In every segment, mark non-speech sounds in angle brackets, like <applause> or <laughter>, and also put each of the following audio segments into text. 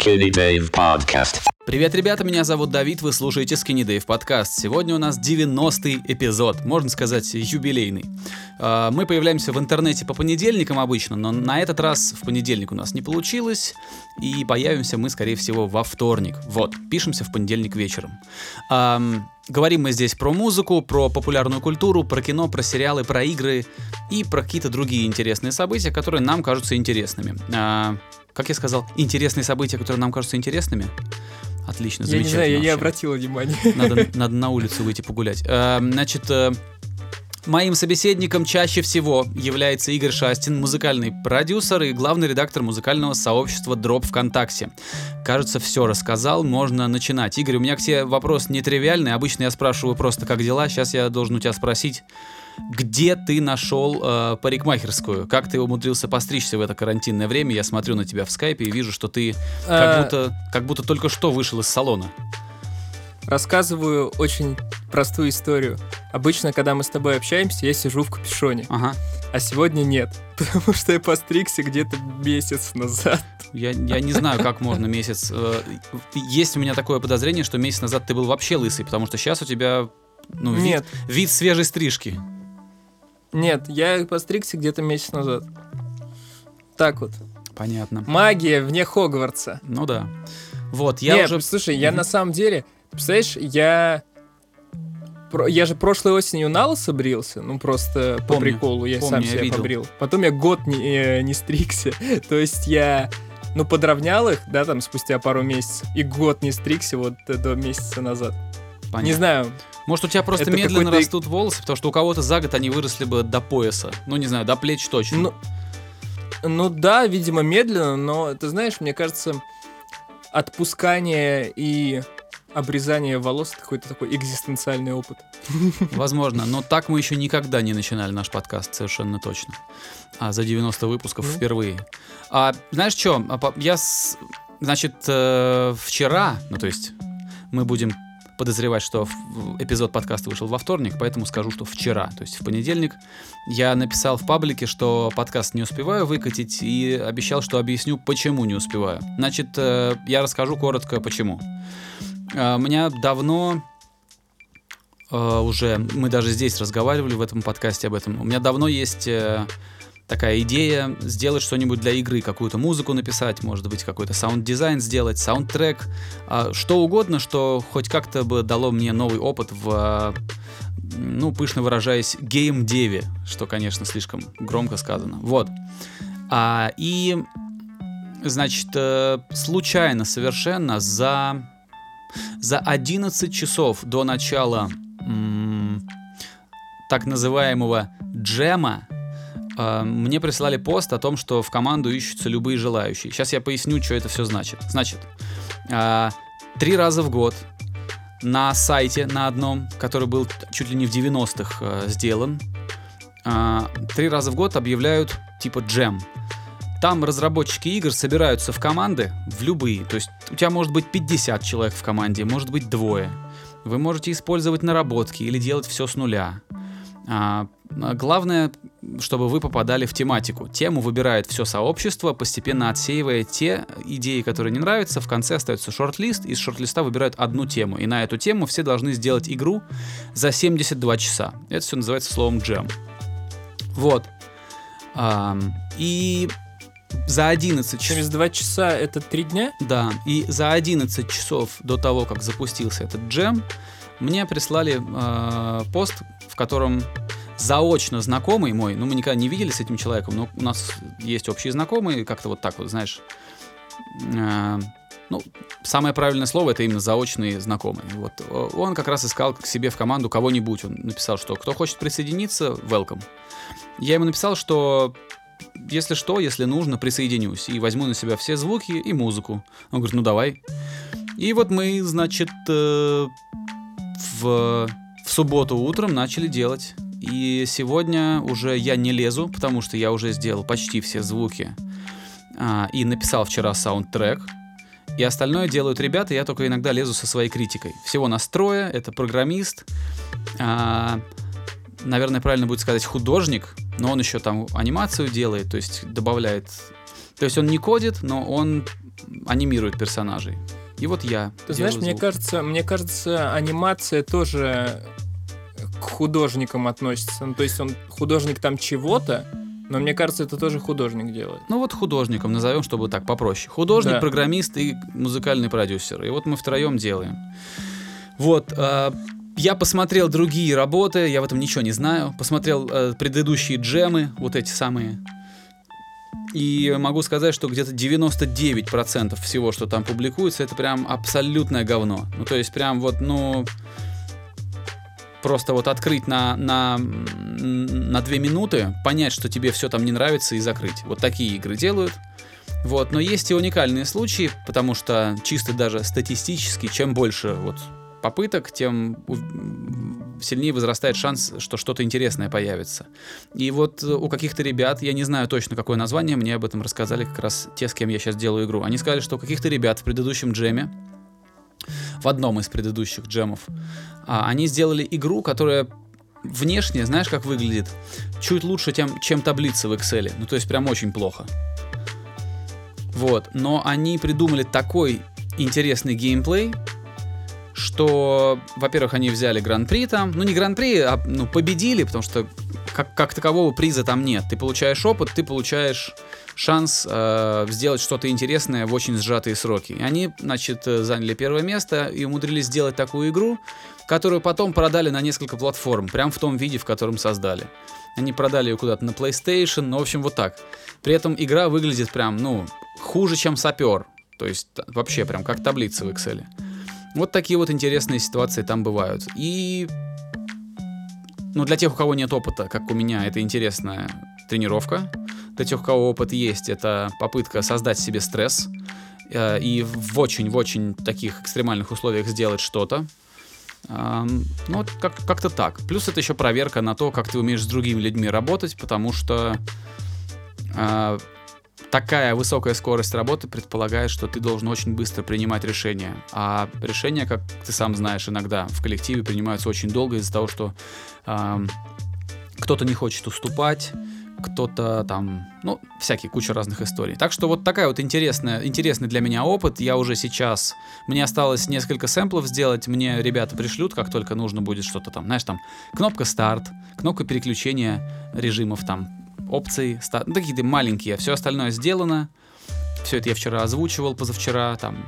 Skinny Dave Podcast. Привет, ребята, меня зовут Давид, вы слушаете Skinny Dave подкаст. Сегодня у нас 90-й эпизод, можно сказать, юбилейный. А, Мы появляемся в интернете по понедельникам обычно, но на этот раз в понедельник у нас не получилось, и появимся мы, скорее всего, во вторник. Вот, пишемся в понедельник вечером. Ам, Говорим мы здесь про музыку, про популярную культуру, про кино, про сериалы, про игры и про какие-то другие интересные события, которые нам кажутся интересными. Как я сказал, интересные события, которые нам кажутся интересными? Отлично, Я не замечательно. знаю, я не обратила внимания. Надо, <laughs> надо на улицу выйти погулять. Э, Значит, э, моим собеседником чаще всего является Игорь Шастин, музыкальный продюсер и главный редактор музыкального сообщества Дроп ВКонтакте. Кажется, все рассказал, можно начинать. Игорь, у меня к тебе вопрос нетривиальный. Обычно я спрашиваю просто, как дела. Сейчас я должен у тебя спросить, где ты нашел э, парикмахерскую? Как ты умудрился постричься в это карантинное время? Я смотрю на тебя в скайпе и вижу, что ты как А, будто, как будто только что вышел из салона. Рассказываю очень простую историю. Обычно, когда мы с тобой общаемся, я сижу в капюшоне, Ага. а сегодня нет, <laughs> потому что я постригся где-то месяц назад. Я, я не знаю, как можно месяц. э, Есть у меня такое подозрение, что месяц назад ты был вообще лысый, потому что сейчас у тебя ну, вид, Нет, вид свежей стрижки. Нет, я постригся где-то месяц назад. Так вот. Понятно. Магия вне Хогвартса. Ну да. Вот, я Не, уже. слушай, я на самом деле, представляешь, я... Я же прошлой осенью на лысо брился, ну просто по Помню, приколу, я помню, сам я себя видел. побрил. Потом я год не, э, не стригся, <laughs> то есть я, ну, подровнял их, да, там, спустя пару месяцев, и год не стригся вот до месяца назад. Понятно. Не знаю, Может, у тебя просто Это медленно растут волосы, потому что у кого-то за год они выросли бы до пояса. Ну, не знаю, до плеч точно. ну, ну да, видимо, медленно, но, ты знаешь, мне кажется, отпускание и обрезание волос это какой-то такой экзистенциальный опыт. <laughs> Возможно, но так мы еще никогда не начинали наш подкаст, совершенно точно. А за 90 выпусков Ну. впервые. А знаешь что, я, с- значит, э, вчера, ну то есть мы будем подозревать, что эпизод подкаста вышел во вторник, поэтому скажу, что вчера, то есть в понедельник, я написал в паблике, что подкаст не успеваю выкатить и обещал, что объясню, почему не успеваю. Значит, э, я расскажу коротко, почему. Э, У меня давно э, уже, мы даже здесь разговаривали в этом подкасте об этом. У меня давно есть такая идея сделать что-нибудь для игры, какую-то музыку написать, может быть, какой-то саунд-дизайн сделать, саундтрек, а, что угодно, что хоть как-то бы дало мне новый опыт в, э, ну, пышно выражаясь, гейм-деве, что, конечно, слишком громко сказано. Вот. А, и, значит, э, случайно совершенно за, за 11 часов до начала м, так называемого джема мне прислали пост о том, что в команду ищутся любые желающие. Сейчас я поясню, что это все значит. Значит, э, три раза в год на сайте на одном, который был чуть ли не в 90-х э, сделан, три раза в год объявляют типа джем. Там разработчики игр собираются в команды, в любые. То есть у тебя может быть 50 человек в команде, может быть двое. Вы можете использовать наработки или делать все с нуля. А, а главное, чтобы вы попадали в тематику. Тему выбирает все сообщество, постепенно отсеивая те идеи, которые не нравятся. В конце остается шорт-лист, из шорт-листа выбирают одну тему. И на эту тему все должны сделать игру за 72 часа. Это все называется словом джем. Вот. Ам, и за 11 часов... Через два часа это три дня? Да, и за 11 часов до того, как запустился этот джем, мне прислали э, пост, котором заочно знакомый мой, ну мы никогда не видели с этим человеком, но у нас есть общие знакомые, как-то вот так вот, знаешь. Э, ну, самое правильное слово это именно заочные знакомые. Вот э, он как раз искал к себе в команду кого-нибудь. Он написал, что кто хочет присоединиться, welcome. Я ему написал, что если что, если нужно, присоединюсь и возьму на себя все звуки и музыку. Он говорит, ну давай. И вот мы, значит, э, в, в субботу утром начали делать. И сегодня уже я не лезу, потому что я уже сделал почти все звуки. А, и написал вчера саундтрек. И остальное делают ребята, я только иногда лезу со своей критикой. Всего настроя, это программист, а, наверное, правильно будет сказать художник, но он еще там анимацию делает, то есть добавляет... То есть он не кодит, но он анимирует персонажей. И вот я. Ты знаешь, мне звук. кажется, мне кажется, анимация тоже к художникам относится. Ну, то есть он художник там чего-то, но мне кажется, это тоже художник делает. Ну вот художником назовем, чтобы так попроще. Художник, Да. программист и музыкальный продюсер. И вот мы втроем делаем. Вот. э, я посмотрел другие работы, я в этом ничего не знаю. Посмотрел э, предыдущие джемы, вот эти самые. И могу сказать, что где-то 99% всего, что там публикуется, это прям абсолютное говно. Ну, то есть прям вот, ну... Просто вот открыть на, на, на две минуты, понять, что тебе все там не нравится, и закрыть. Вот такие игры делают. Вот, но есть и уникальные случаи, потому что чисто даже статистически, чем больше вот попыток, тем сильнее возрастает шанс, что что-то интересное появится. И вот э, у каких-то ребят, я не знаю точно какое название, мне об этом рассказали как раз те, с кем я сейчас делаю игру. Они сказали, что у каких-то ребят в предыдущем джеме, в одном из предыдущих джемов, а, они сделали игру, которая внешне, знаешь, как выглядит? Чуть лучше, тем, чем таблица в Excel. Ну, то есть прям очень плохо. Вот. Но они придумали такой интересный геймплей, что, во-первых, они взяли гран-при там, ну не гран-при, а ну, победили, потому что как, как такового приза там нет. Ты получаешь опыт, ты получаешь шанс э, сделать что-то интересное в очень сжатые сроки. Они, значит, э, заняли первое место и умудрились сделать такую игру, которую потом продали на несколько платформ, прям в том виде, в котором создали. Они продали ее куда-то на PlayStation, ну, в общем, вот так. При этом игра выглядит прям, ну, хуже, чем сапер. То есть вообще прям как таблица в Excel. Вот такие вот интересные ситуации там бывают. И ну, для тех, у кого нет опыта, как у меня, это интересная тренировка. Для тех, у кого опыт есть, это попытка создать себе стресс э, и в очень-в-очень таких экстремальных условиях сделать что-то. Ам, ну, вот как- как-то так. Плюс это еще проверка на то, как ты умеешь с другими людьми работать, потому что а, такая высокая скорость работы предполагает, что ты должен очень быстро принимать решения. А решения, как ты сам знаешь, иногда в коллективе принимаются очень долго из-за того, что ам, кто-то не хочет уступать, кто-то там, ну, всякие, куча разных историй. Так что вот такая вот интересная, интересный для меня опыт. Я уже сейчас, мне осталось несколько сэмплов сделать, мне ребята пришлют, как только нужно будет что-то там, знаешь, там, кнопка старт, кнопка переключения режимов там, опций, ста- ну, такие маленькие, все остальное сделано. Все это я вчера озвучивал, позавчера, там,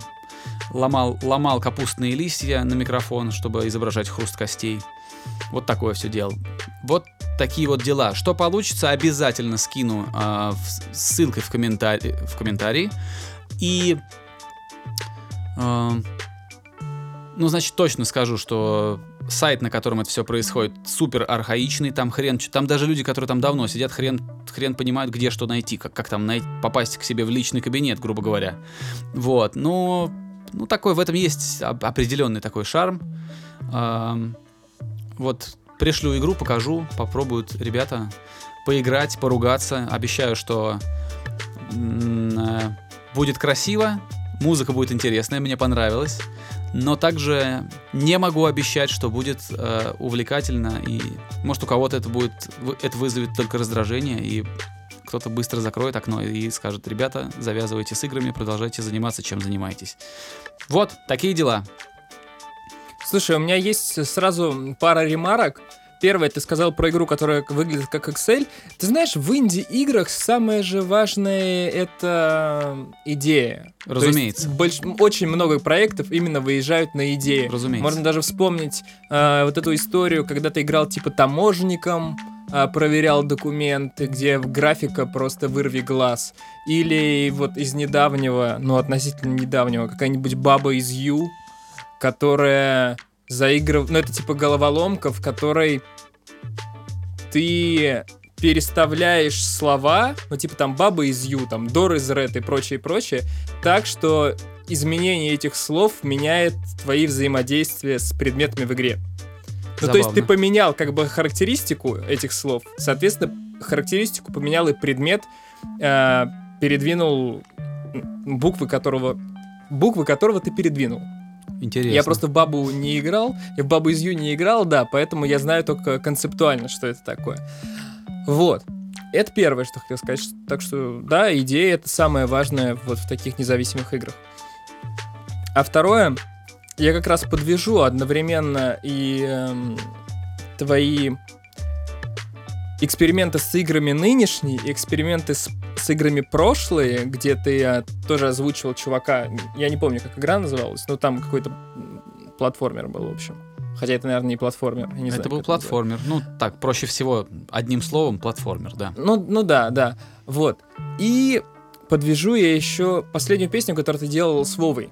ломал, ломал капустные листья на микрофон, чтобы изображать хруст костей. Вот такое все делал. Вот такие вот дела. Что получится, обязательно скину а, в- ссылкой в, комментарии, в комментарии. И, а, ну, значит, точно скажу, что сайт, на котором это все происходит, супер архаичный, там хрен, там даже люди, которые там давно сидят, хрен, хрен понимают, где что найти, как, как там най- попасть к себе в личный кабинет, грубо говоря. Вот, но, ну, такой, в этом есть оп- определенный такой шарм. Ам, вот, пришлю игру, покажу, попробуют ребята поиграть, поругаться. Обещаю, что э, будет красиво, музыка будет интересная, мне понравилось. Но также не могу обещать, что будет э, увлекательно и может у кого-то это будет это вызовет только раздражение и кто-то быстро закроет окно и скажет, ребята, завязывайте с играми, продолжайте заниматься, чем занимаетесь. Вот, такие дела. Слушай, у меня есть сразу пара ремарок. Первое, ты сказал про игру, которая выглядит как Excel. Ты знаешь, в инди-играх самое же важное — это идея. То есть Разумеется. больш- очень много проектов именно выезжают на идеи. Разумеется. Можно даже вспомнить э, вот эту историю, когда ты играл типа таможенником, а, проверял документы, где графика просто вырви глаз. Или вот из недавнего, ну относительно недавнего, какая-нибудь баба из Ю, которая заигрывает... Ну это типа головоломка, в которой ты переставляешь слова, ну типа там баба из Ю, там Дор из Ред и прочее, прочее, так что изменение этих слов меняет твои взаимодействия с предметами в игре. Ну, то есть ты Забавно. поменял как бы характеристику этих слов, соответственно, характеристику поменял и предмет, э, передвинул буквы которого буквы которого ты передвинул. Интересно. Я просто в бабу не играл, я в бабу из Ю не играл, да, поэтому я знаю только концептуально, что это такое. Вот. Это первое, что хотел сказать. Так что, да, идея это самое важное вот в таких независимых играх. А второе, я как раз подвяжу одновременно и эм, твои эксперименты с играми нынешние, и эксперименты с, с играми прошлые, где ты а, тоже озвучивал чувака, я не помню, как игра называлась, но там какой-то платформер был, в общем. Хотя это, наверное, не платформер. я не знаю, это был как платформер. Ну, так, проще всего, одним словом, платформер, да. Ну, ну да, да. Вот. И подвяжу я еще последнюю песню, которую ты делал с Вовой.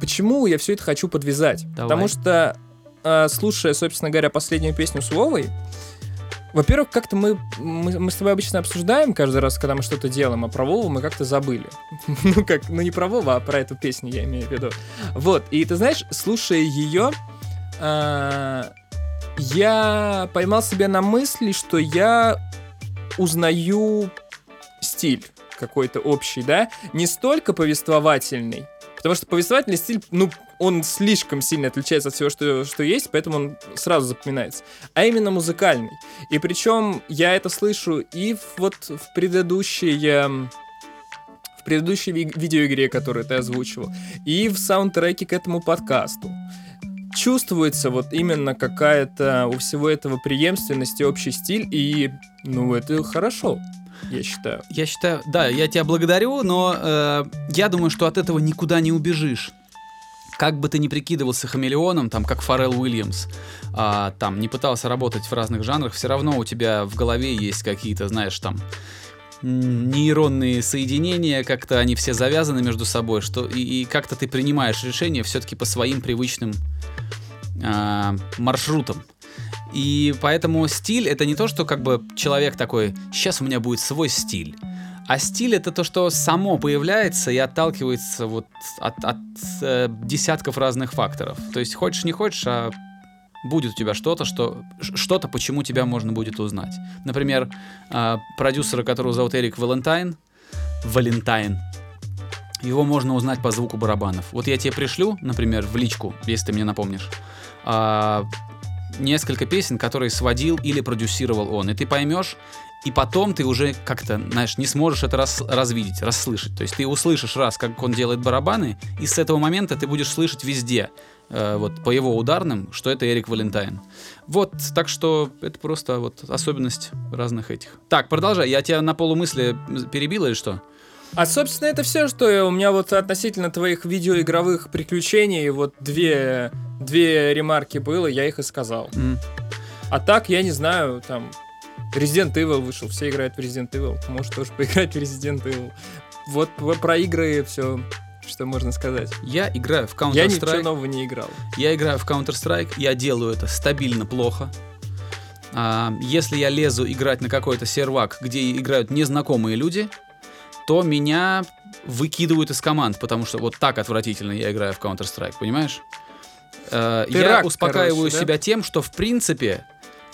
Почему я все это хочу подвязать? Давай. Потому что, э, слушая, собственно говоря, последнюю песню с Вовой, во-первых, как-то мы, мы, мы с тобой обычно обсуждаем каждый раз, когда мы что-то делаем, а про Вову мы как-то забыли. <laughs> ну как, ну не про Вову, а про эту песню я имею в виду. Вот, и ты знаешь, слушая ее, а, я поймал себя на мысли, что я узнаю стиль какой-то общий, да, не столько повествовательный, потому что повествовательный стиль, ну, он слишком сильно отличается от всего, что, что есть, поэтому он сразу запоминается, а именно музыкальный. И причем я это слышу и в, вот в предыдущей эм, в предыдущей ви- видеоигре, которую ты озвучивал, и в саундтреке к этому подкасту чувствуется вот именно какая-то у всего этого преемственность и общий стиль, и, ну, это хорошо, я считаю. Я считаю, да, я тебя благодарю, но э, я думаю, что от этого никуда не убежишь. Как бы ты ни прикидывался хамелеоном, там, как Фаррелл Уильямс, а, там, не пытался работать в разных жанрах, все равно у тебя в голове есть какие-то, знаешь, там, нейронные соединения, как-то они все завязаны между собой, что и, и как-то ты принимаешь решения все-таки по своим привычным а, маршрутам. И поэтому стиль это не то, что как бы человек такой, сейчас у меня будет свой стиль. А стиль это то, что само появляется и отталкивается вот от, от, э, десятков разных факторов. То есть хочешь не хочешь, а будет у тебя что-то, что что-то, почему тебя можно будет узнать. Например, а, продюсера, которого зовут Эрик Валентайн, Валентайн, его можно узнать по звуку барабанов. Вот я тебе пришлю, например, в личку, если ты мне напомнишь, а, несколько песен, которые сводил или продюсировал он. И ты поймешь, и потом ты уже как-то, знаешь, не сможешь это рас- развидеть, расслышать. То есть ты услышишь раз, как он делает барабаны, и с этого момента ты будешь слышать везде, э, вот по его ударным, что это Эрик Валентайн. Вот, так что это просто вот особенность разных этих. Так, продолжай. Я тебя на полумысли перебил или что? А, собственно, это все, что у меня вот относительно твоих видеоигровых приключений, вот две, две ремарки было, я их и сказал. М. А так, я не знаю, там, Resident Evil вышел, все играют в Resident Evil, может тоже поиграть в Resident Evil. Вот про- игры все, что можно сказать. Я играю в Я ничего Counter-Strike. нового не играл. Я играю в Counter-Strike, я делаю это стабильно плохо. А, если я лезу играть на какой-то сервак, где играют незнакомые люди, то меня выкидывают из команд, потому что вот так отвратительно я играю в Counter-Strike, понимаешь? Э, Ты я рак, успокаиваю короче, да? себя тем, что в принципе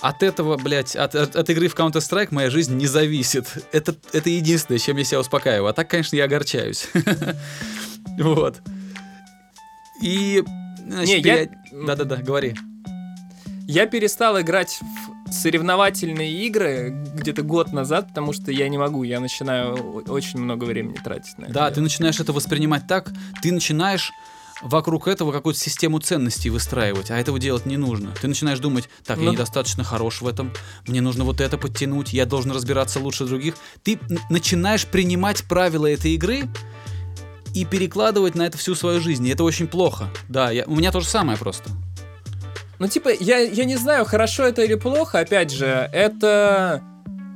от этого, блядь, от, от- от игры в Counter-Strike моя жизнь не зависит. Это, это единственное, чем я себя успокаиваю. А так, конечно, я огорчаюсь. <laughs> Вот. И... Не, я- Да-да-да, говори. Я перестал играть в соревновательные игры где-то год назад, потому что я не могу, я начинаю очень много времени тратить на это. Да, ты начинаешь это воспринимать так, ты начинаешь вокруг этого какую-то систему ценностей выстраивать, а этого делать не нужно. Ты начинаешь думать, так, я Ну- недостаточно хорош в этом, мне нужно вот это подтянуть, я должен разбираться лучше других. Ты начинаешь принимать правила этой игры и перекладывать на это всю свою жизнь. И это очень плохо. Да, я, у меня то же самое просто. Ну, типа, я, я не знаю, хорошо это или плохо, опять же, это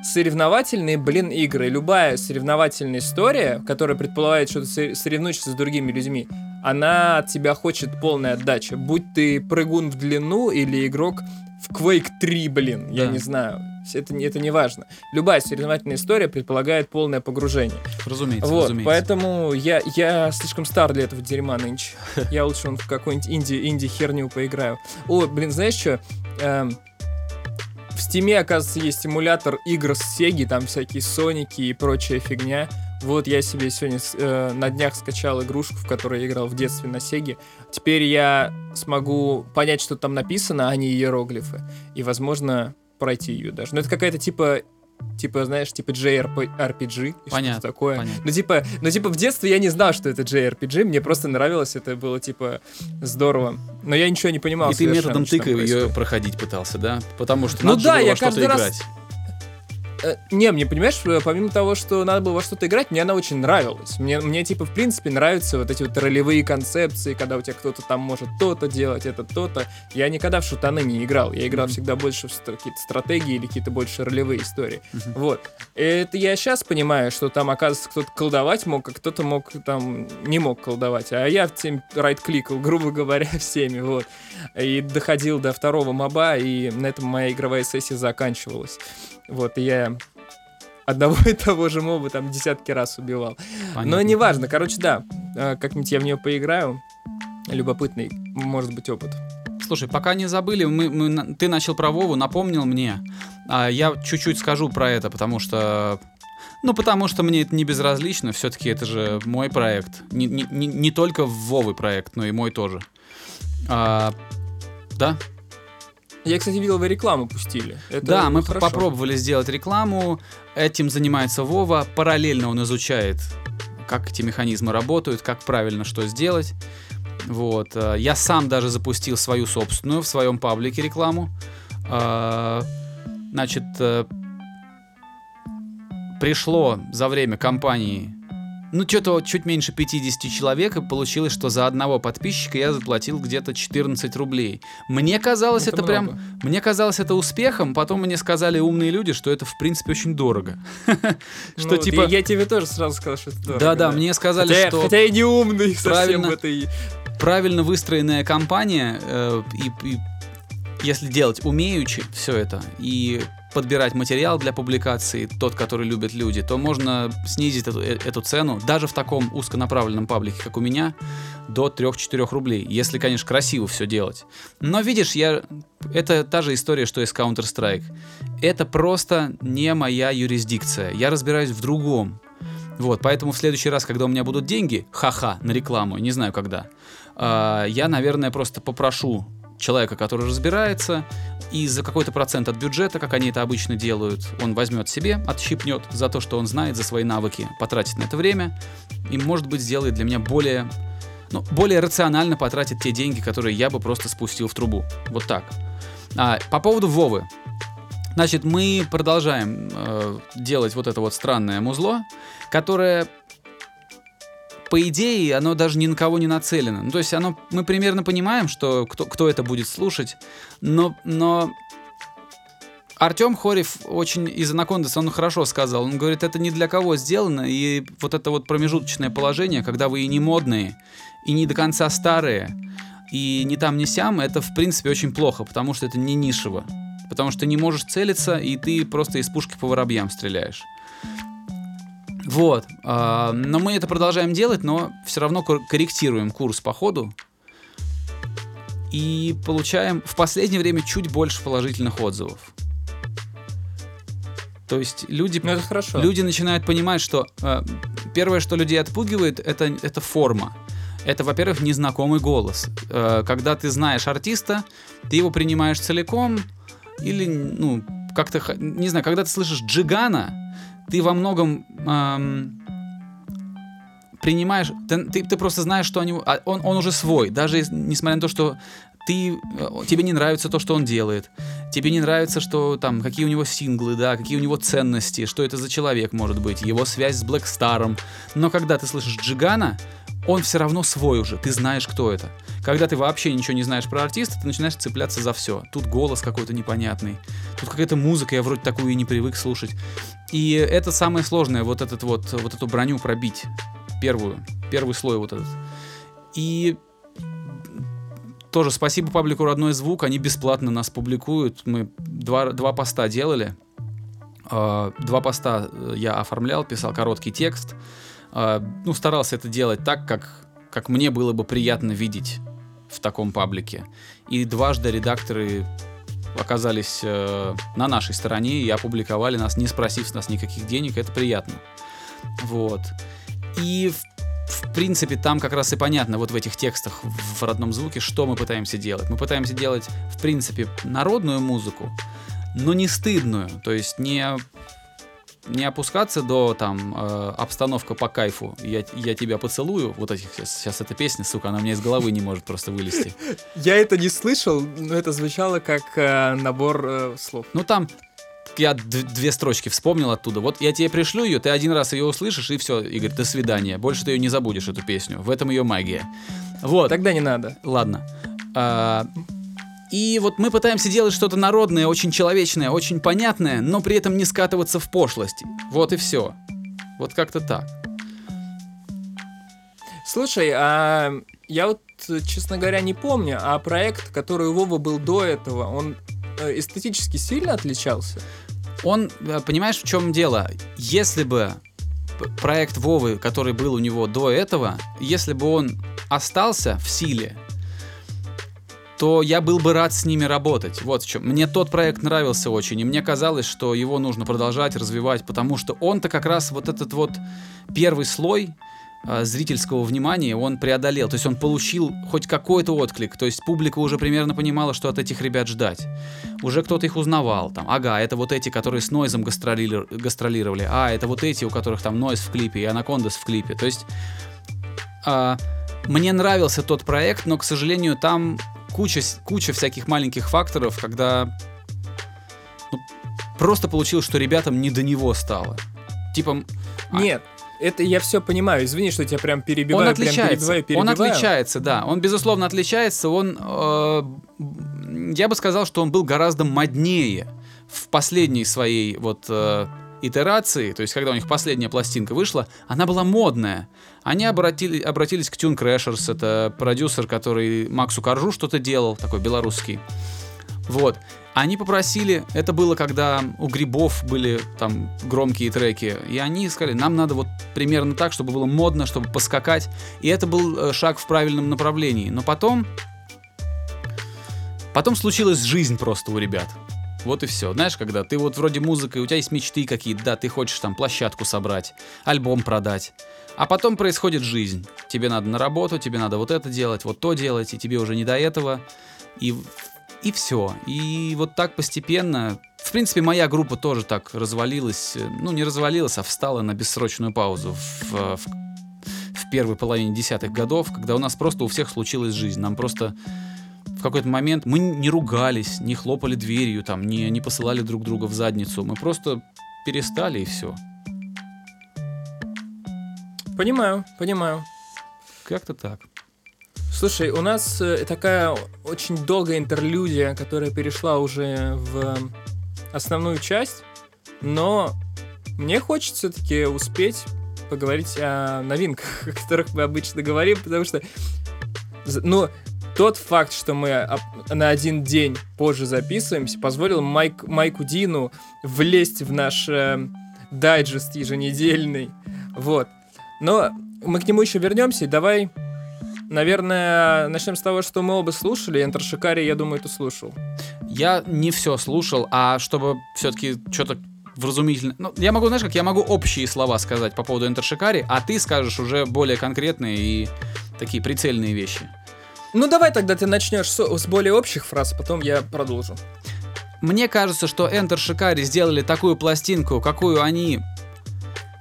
соревновательные, блин, игры. Любая соревновательная история, которая предполагает, что ты со- соревнуешься с другими людьми, она от тебя хочет полной отдачи. Будь ты прыгун в длину или игрок в Quake 3, блин, я Да. не знаю. Это, не- это не важно. Любая соревновательная история предполагает полное погружение. Разумеется, Вот, разумеется. поэтому я, я слишком стар для этого дерьма нынче. <laughs> Я лучше в какую-нибудь инди, инди-херню поиграю. О, блин, знаешь что? в Стиме, оказывается, есть эмулятор игр с Сеги, там всякие Соники и прочая фигня. Вот я себе сегодня э, на днях скачал игрушку, в которой я играл в детстве на Сеге. Теперь я смогу понять, что там написано, а не иероглифы. И, возможно, пройти ее даже. Но это какая-то типа Типа, знаешь, типа JRPG. и Понятно, что такое. понятно. Ну, типа, ну, типа, в детстве я не знал, что это JRPG, мне просто нравилось, это было, типа, здорово. Но я ничего не понимал И ты методом тыка ее происходит. проходить пытался, да? Потому что Ну надо да, было я во что-то каждый раз- играть. Э, Не, мне, понимаешь, э, помимо того, что надо было во что-то играть, мне она очень нравилась. Мне, мне, типа, в принципе, нравятся вот эти вот ролевые концепции, когда у тебя кто-то там может то-то делать, это то-то. Я никогда в шутаны не играл. Я играл Мгм. всегда больше в какие-то стратегии или какие-то больше ролевые истории. Мгм. Вот. Это я сейчас понимаю, что там, оказывается, кто-то колдовать мог, а кто-то мог там не мог колдовать. А я всем райт-кликал, <laughs> грубо говоря, всеми, вот. И доходил до второго моба, и на этом моя игровая сессия заканчивалась. Вот, и я одного и того же моба там десятки раз убивал. Но Понятно. неважно, короче, да, э, как-нибудь я в нее поиграю. Любопытный, может быть, опыт. Слушай, пока не забыли, мы, мы ты начал про Вову, напомнил мне. А я чуть-чуть скажу про это, потому что... Ну, потому что мне это не безразлично. Все-таки это же мой проект. Не, не, не, не только Вовы проект, но и мой тоже. А, да? Я, кстати, видел, вы рекламу пустили. Это да, мы хорошо. попробовали сделать рекламу. Этим занимается Вова. Параллельно он изучает, как эти механизмы работают, как правильно что сделать. Вот. э, Я сам даже запустил свою собственную в своем паблике рекламу. А, Значит, э, пришло за время кампании ну, что-то чуть меньше 50 человек, и получилось, что за одного подписчика я заплатил где-то 14 рублей. Мне казалось, это, прям много. мне казалось это успехом, потом мне сказали умные люди, что это в принципе очень дорого. <laughs> Ну Что вот, типа... Я, тебе тоже сразу сказал, что это дорого. Да-да, мне сказали, что хотя я не умный совсем в этой... правильно выстроенная компания, э, и, и если делать умеючи все это, и подбирать материал для публикации, тот, который любят люди, то можно снизить эту, э- эту цену, даже в таком узконаправленном паблике, как у меня, до 3-4 рублей, если, конечно, красиво все делать. Но видишь, я... это та же история, что и с Counter-Strike. Это просто не моя юрисдикция. Я разбираюсь в другом. Вот, поэтому в следующий раз, когда у меня будут деньги, ха-ха, на рекламу, не знаю когда, а, я, наверное, просто попрошу человека, который разбирается, и за какой-то процент от бюджета, как они это обычно делают, он возьмет себе, отщипнет за то, что он знает, за свои навыки, потратит на это время, и, может быть, сделает для меня более, ну, более рационально потратит те деньги, которые я бы просто спустил в трубу. Вот так. А, по поводу Вовы. Значит, мы продолжаем э, делать вот это вот странное музло, которое, по идее, оно даже ни на кого не нацелено. Ну, то есть оно, мы примерно понимаем, что кто, кто это будет слушать, но, но Артем Хорев очень из Анакондас, он хорошо сказал. Он говорит, это не для кого сделано, и вот это вот промежуточное положение, когда вы и не модные, и не до конца старые, и не там, не сям, это, в принципе, очень плохо, потому что это не нишево. Потому что ты не можешь целиться, и ты просто из пушки по воробьям стреляешь. Вот. а, но мы это продолжаем делать, но все равно кор- корректируем курс по ходу. И получаем в последнее время чуть больше положительных отзывов. То есть люди, Ну, это хорошо. люди начинают понимать, что э, первое, что людей отпугивает, это, это форма. Это, во-первых, незнакомый голос. Э, когда ты знаешь артиста, ты его принимаешь целиком, или, ну, как-то, не знаю, когда ты слышишь Джигана, ты во многом эм, принимаешь, ты, ты, ты просто знаешь, что они, а он, он уже свой, даже несмотря на то, что ты, э, тебе не нравится то, что он делает, тебе не нравится, что там, какие у него синглы, да, какие у него ценности, что это за человек может быть, его связь с Блэкстаром, но когда ты слышишь Джигана, он все равно свой уже, ты знаешь, кто это. Когда ты вообще ничего не знаешь про артиста, ты начинаешь цепляться за все. Тут голос какой-то непонятный, тут какая-то музыка, я вроде такую и не привык слушать. И это самое сложное, вот этот вот, вот эту броню пробить, первую, первый слой вот этот. И тоже спасибо паблику «Родной звук», они бесплатно нас публикуют. Мы два, два поста делали. А, Два поста э, я оформлял, писал короткий текст. А, Ну, старался это делать так, как, как мне было бы приятно видеть в таком паблике. И дважды редакторы оказались э, на нашей стороне и опубликовали нас, не спросив с нас никаких денег. Это приятно. Вот. И в, в принципе там как раз и понятно вот в этих текстах в, в родном звуке, что мы пытаемся делать. Мы пытаемся делать, в принципе, народную музыку, но не стыдную. То есть не не опускаться до там э, обстановка по кайфу, я, я тебя поцелую, вот этих сейчас, сейчас эта песня, сука, она у меня из головы не может просто вылезти. Я это не слышал, но это звучало как э, набор э, слов. Ну там я две строчки вспомнил оттуда. Вот я тебе пришлю ее, ты один раз ее услышишь, и все, Игорь, до свидания. Больше ты ее не забудешь, эту песню. В этом ее магия. Вот. Тогда не надо. Ладно. А, и вот мы пытаемся делать что-то народное, очень человечное, очень понятное, но при этом не скатываться в пошлость. Вот и все. Вот как-то так. Слушай, а я вот, честно говоря, не помню, а проект, который у Вова был до этого, он э, эстетически сильно отличался? Он, э, понимаешь, в чем дело? Если бы проект Вовы, который был у него до этого, если бы он остался в силе, то я был бы рад с ними работать. Вот в чем. Мне тот проект нравился очень, и мне казалось, что его нужно продолжать развивать, потому что он-то как раз вот этот вот первый слой э, зрительского внимания он преодолел. То есть он получил хоть какой-то отклик. То есть публика уже примерно понимала, что от этих ребят ждать. Уже кто-то их узнавал. Там, ага, это вот эти, которые с Нойзом гастролир- гастролировали. А, это вот эти, у которых там Нойз в клипе и Анакондас в клипе. То есть а, мне нравился тот проект, но, к сожалению, там куча, куча всяких маленьких факторов, когда ну, просто получилось, что ребятам не до него стало. Типа, А- Нет, это я все понимаю. Извини, что тебя прям перебиваю, он прям отличается. перебиваю, Он перебиваю. отличается, да. Он, безусловно, отличается. Он, э, я бы сказал, что он был гораздо моднее в последней своей вот э, итерации, то есть когда у них последняя пластинка вышла, она была модная. Они обратили, обратились к Tune Crashers, это продюсер, который Максу Коржу что-то делал, такой белорусский. Вот. Они попросили, это было когда у Грибов были там громкие треки, и они сказали, нам надо вот примерно так, чтобы было модно, чтобы поскакать. И это был э, шаг в правильном направлении. Но потом... Потом случилась жизнь просто у ребят. Вот и все. Знаешь, когда ты вот вроде музыка, и у тебя есть мечты какие-то, да, ты хочешь там площадку собрать, альбом продать. А потом происходит жизнь. Тебе надо на работу, тебе надо вот это делать, вот то делать, и тебе уже не до этого. И, и все. И вот так постепенно... В принципе, моя группа тоже так развалилась. Ну, не развалилась, а встала на бессрочную паузу в, в, в первой половине десятых годов, когда у нас просто у всех случилась жизнь. Нам просто в какой-то момент мы не ругались, не хлопали дверью, там, не, не посылали друг друга в задницу. Мы просто перестали и все. Понимаю, понимаю. Как-то так. Слушай, у нас э, такая очень долгая интерлюдия, которая перешла уже в основную часть, но мне хочется все-таки успеть поговорить о новинках, <laughs> о которых мы обычно говорим, потому что, ну, тот факт, что мы об- на один день позже записываемся, позволил Майк, Майку Дину влезть в наш э, дайджест еженедельный. Вот. Но мы к нему еще вернемся, давай Наверное, начнем с того, что мы оба слушали. Энтер Шикари, я думаю, ты слушал. Я не все слушал, а чтобы все-таки что-то вразумительно... Ну, я могу, знаешь, как я могу общие слова сказать по поводу Энтершикари, а ты скажешь уже более конкретные и такие прицельные вещи. Ну, давай тогда ты начнешь с, с более общих фраз, потом я продолжу. Мне кажется, что Enter Shikari сделали такую пластинку, какую они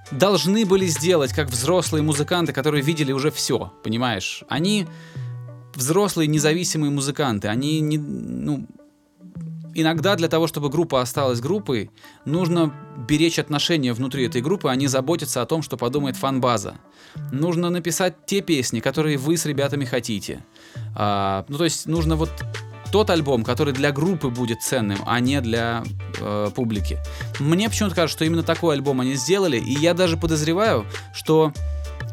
должны были сделать, как взрослые музыканты, которые видели уже все, понимаешь? Они взрослые независимые музыканты, они не, ну, иногда для того, чтобы группа осталась группой, нужно беречь отношения внутри этой группы, а не заботиться о том, что подумает фан-база. Нужно написать те песни, которые вы с ребятами хотите. А, ну, то есть нужно вот тот альбом, который для группы будет ценным, а не для э, публики. Мне почему-то кажется, что именно такой альбом они сделали, и я даже подозреваю, что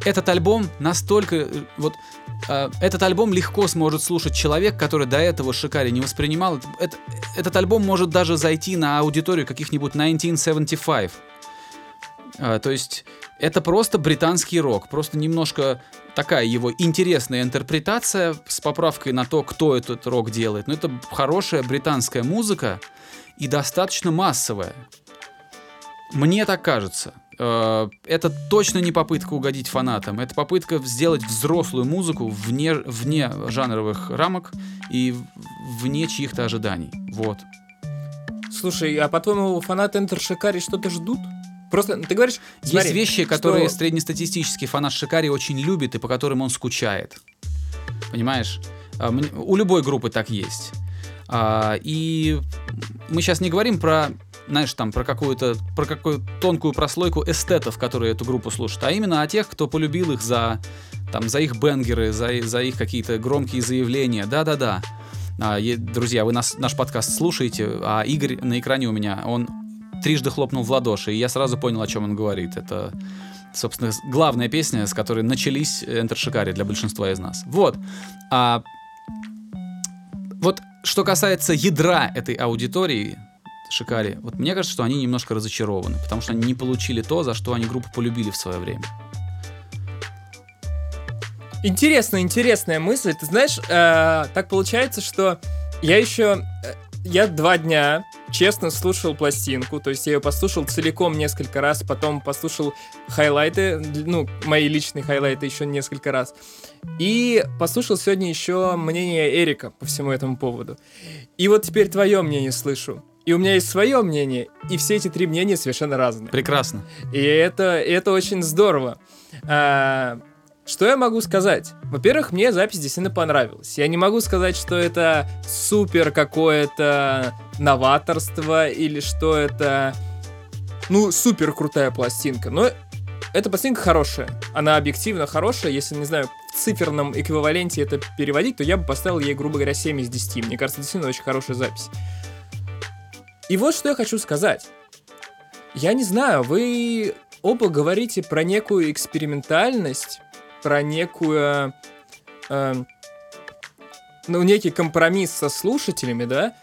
этот альбом настолько... э, Вот э, этот альбом легко сможет слушать человек, который до этого Шикари не воспринимал. Это- этот альбом может даже зайти на аудиторию каких-нибудь 1975. А, то есть это просто британский рок, просто немножко такая его интересная интерпретация с поправкой на то, кто этот рок делает. Но это хорошая британская музыка и достаточно массовая. Мне так кажется. Э, Это точно не попытка угодить фанатам. Это попытка сделать взрослую музыку вне, вне жанровых рамок и вне чьих-то ожиданий. Вот. Слушай, а по-твоему, фанаты Энтер Шикари что-то ждут? Просто ты говоришь, Есть смотри, вещи, которые что- среднестатистический фанат Шикари очень любит и по которым он скучает. Понимаешь? А, У любой группы так есть. А, И мы сейчас не говорим про, знаешь, там, про какую-то, про какую тонкую прослойку эстетов, которые эту группу слушают, а именно о тех, кто полюбил их за, там, за их бенгеры, за, за их какие-то громкие заявления. Да-да-да. А, Друзья, вы нас, наш подкаст слушаете, а Игорь на экране у меня, он трижды хлопнул в ладоши, и я сразу понял, о чем он говорит. Это, собственно, главная песня, с которой начались Enter Shikari для большинства из нас. Вот. А, вот что касается ядра этой аудитории, Шикари, вот мне кажется, что они немножко разочарованы, потому что они не получили то, за что они группу полюбили в свое время. Интересная, интересная мысль. Ты знаешь, э, так получается, что я еще... э, Я два дня честно слушал пластинку, то есть я ее послушал целиком несколько раз, потом послушал хайлайты, ну, мои личные хайлайты еще несколько раз. И послушал сегодня еще мнение Эрика по всему этому поводу. И вот теперь твое мнение слышу. И у меня есть свое мнение, и все эти три мнения совершенно разные. Прекрасно. И это, и это очень здорово. А, что я могу сказать? Во-первых, мне запись действительно понравилась. Я не могу сказать, что это супер какое-то новаторство или что это, ну, супер крутая пластинка. Но эта пластинка хорошая. Она объективно хорошая. Если, не знаю, в циферном эквиваленте это переводить, то я бы поставил ей, грубо говоря, 7 из 10. Мне кажется, действительно очень хорошая запись. И вот что я хочу сказать. Я не знаю, вы оба говорите про некую экспериментальность, про некую... эм, ну, некий компромисс со слушателями, да?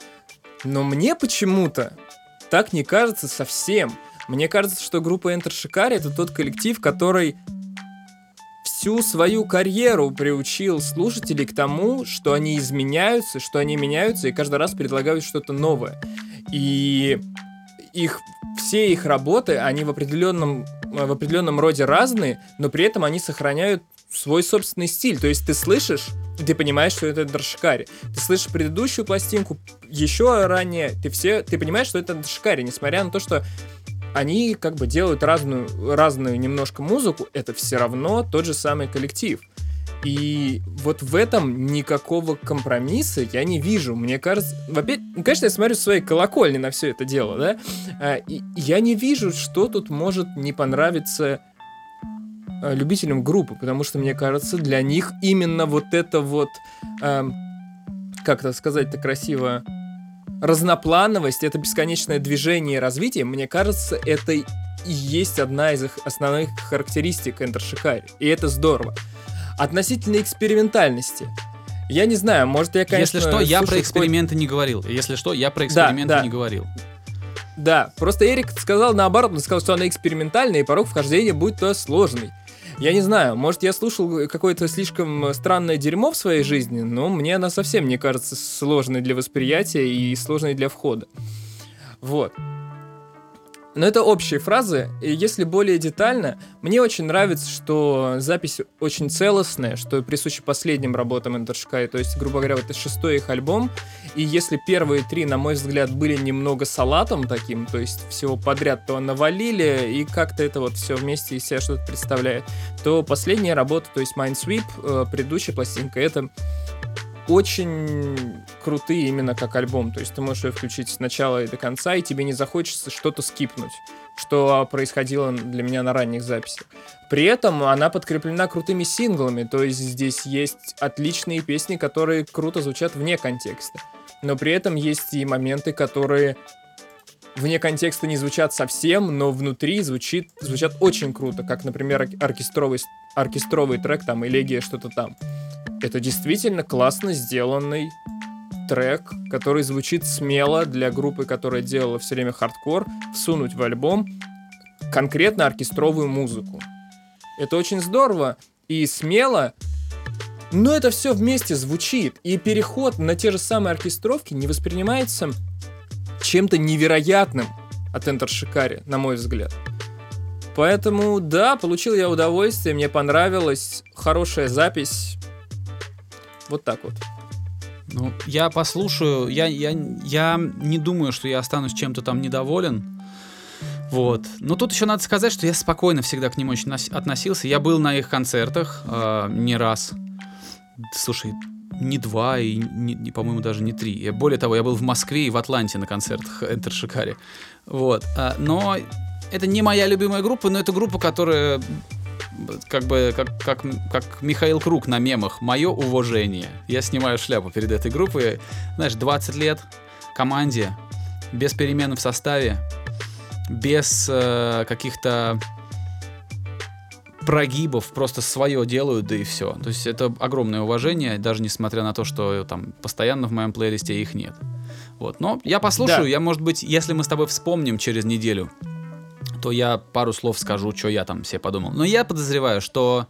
Но мне почему-то так не кажется совсем. Мне кажется, что группа Enter Shikari это тот коллектив, который всю свою карьеру приучил слушателей к тому, что они изменяются, что они меняются и каждый раз предлагают что-то новое. И их все их работы, они в определенном в определенном роде разные, но при этом они сохраняют свой собственный стиль. То есть ты слышишь, ты понимаешь, что это Драшикари. Ты слышишь предыдущую пластинку, еще ранее, ты все, ты понимаешь, что это Драшикари, несмотря на то, что они как бы делают разную, разную немножко музыку, это все равно тот же самый коллектив. И вот в этом никакого компромисса я не вижу. Мне кажется, во-первых, ну, конечно, я смотрю с своей колокольни на все это дело, да, а, и я не вижу, что тут может не понравиться любителям группы, потому что, мне кажется, для них именно вот это вот, ам, как это сказать-то красиво, разноплановость, это бесконечное движение и развитие, мне кажется, это и есть одна из их основных характеристик Enter Shikari. И это здорово. Относительно экспериментальности. Я не знаю, может я, конечно... Если что, я про эксперименты не говорил. Если что, я про Да, эксперименты да. не говорил. Да, просто Эрик сказал наоборот, он сказал, что она экспериментальная, и порог вхождения будет туда сложный. Я не знаю, может, я слушал какое-то слишком странное дерьмо в своей жизни, но мне она совсем не кажется сложной для восприятия и сложной для входа. Вот. Но это общие фразы, и если более детально, мне очень нравится, что запись очень целостная, что присуща последним работам Shikari, то есть, грубо говоря, вот это шестой их альбом, и если первые три, на мой взгляд, были немного салатом таким, то есть всего подряд то навалили, и как-то это вот все вместе из себя что-то представляет, то последняя работа, то есть Mindsweep, э, предыдущая пластинка, это очень крутые именно как альбом. То есть ты можешь ее включить с начала и до конца, и тебе не захочется что-то скипнуть, что происходило для меня на ранних записях. При этом она подкреплена крутыми синглами, то есть здесь есть отличные песни, которые круто звучат вне контекста. Но при этом есть и моменты, которые вне контекста не звучат совсем, но внутри звучит, звучат очень круто, как, например, ор- оркестровый, оркестровый трек, там, «Элегия», что-то там. Это действительно классно сделанный трек, который звучит смело для группы, которая делала все время хардкор, всунуть в альбом конкретно оркестровую музыку. Это очень здорово и смело, но это все вместе звучит, и переход на те же самые оркестровки не воспринимается чем-то невероятным от Enter Shikari, на мой взгляд. Поэтому, да, получил я удовольствие, мне понравилось, хорошая запись. Вот так вот. Ну, я послушаю, я, я, я не думаю, что я останусь чем-то там недоволен. Вот. Но тут еще надо сказать, что я спокойно всегда к ним очень нос- относился. Я был на их концертах э, не раз. Слушай, не два и, не, не, по-моему, даже не три. Я, более того, я был в Москве и в Атланте на концертах <laughs> Enter Shikari. Вот. А, но это не моя любимая группа, но это группа, которая как бы как, как, как Михаил Круг на мемах. Мое уважение. Я снимаю шляпу перед этой группой. Знаешь, 20 лет команде, без перемен в составе, без э, каких-то прогибов, просто свое делают, да и все. То есть это огромное уважение, даже несмотря на то, что там постоянно в моем плейлисте их нет. Вот. Но я послушаю, Да. я, может быть, если мы с тобой вспомним через неделю, то я пару слов скажу, что я там себе подумал. Но я подозреваю, что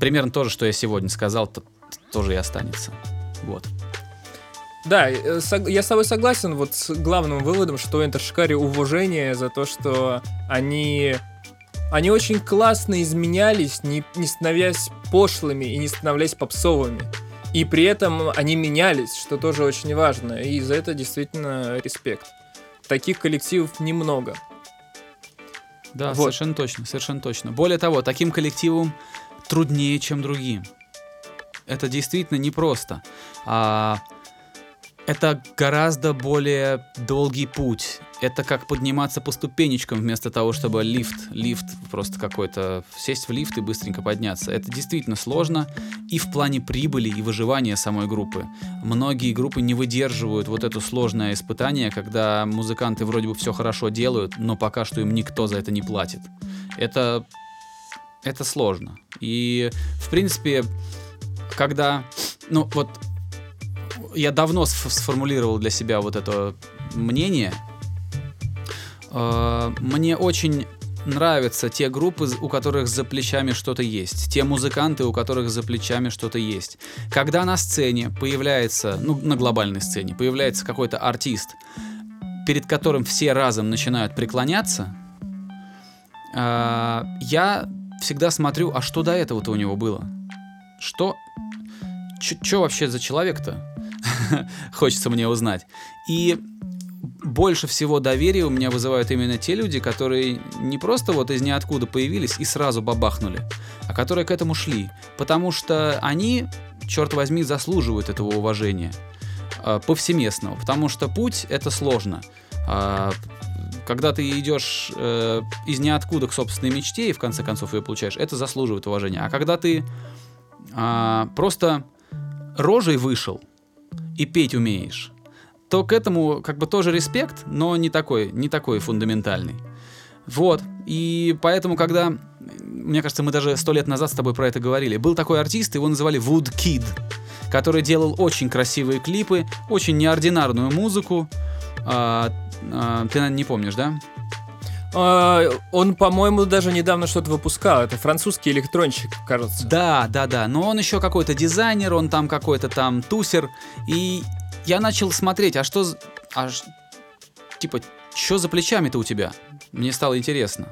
примерно то же, что я сегодня сказал, то- тоже и останется. Вот. Да, э, я с тобой согласен вот с главным выводом, что Shikari уважение за то, что они... Они очень классно изменялись, не, не становясь пошлыми и не становляясь попсовыми. И при этом они менялись, что тоже очень важно. И за это действительно респект. Таких коллективов немного. Да, Вот. совершенно точно, совершенно точно. Более того, таким коллективам труднее, чем другим. Это действительно непросто. А, это гораздо более долгий путь. Это как подниматься по ступенечкам вместо того, чтобы лифт, лифт просто какой-то, сесть в лифт и быстренько подняться. Это действительно сложно и в плане прибыли и выживания самой группы. Многие группы не выдерживают вот это сложное испытание, когда музыканты вроде бы все хорошо делают, но пока что им никто за это не платит. Это, это сложно. И, в принципе, когда, ну вот, я давно сф- сформулировал для себя вот это мнение. Э, Мне очень нравятся те группы, у которых за плечами что-то есть, те музыканты, у которых за плечами что-то есть. Когда на сцене появляется, ну, на глобальной сцене, появляется какой-то артист, перед которым все разом начинают преклоняться, э, я всегда смотрю, а что до этого-то у него было? Что? Что вообще за человек-то? <laughs> Хочется мне узнать. И больше всего доверия у меня вызывают именно те люди, которые не просто вот из ниоткуда появились и сразу бабахнули, а которые к этому шли. Потому что они, черт возьми, заслуживают этого уважения э, повсеместного. Потому что путь это сложно. А, когда ты идешь э, из ниоткуда к собственной мечте и в конце концов ее получаешь, это заслуживает уважения. А когда ты а, просто рожей вышел и петь умеешь, то к этому как бы тоже респект, но не такой, не такой фундаментальный. Вот. И поэтому, когда, мне кажется, мы даже сто лет назад с тобой про это говорили, был такой артист, его называли Wood Kid, который делал очень красивые клипы, очень неординарную музыку. А, а, ты, наверное, не помнишь, да? А, Он, по-моему, даже недавно что-то выпускал. Это французский электронщик, кажется. Да, да, да. Но он еще какой-то дизайнер, он там какой-то там тусер. И я начал смотреть, а что... А, типа, что за плечами-то у тебя? Мне стало интересно.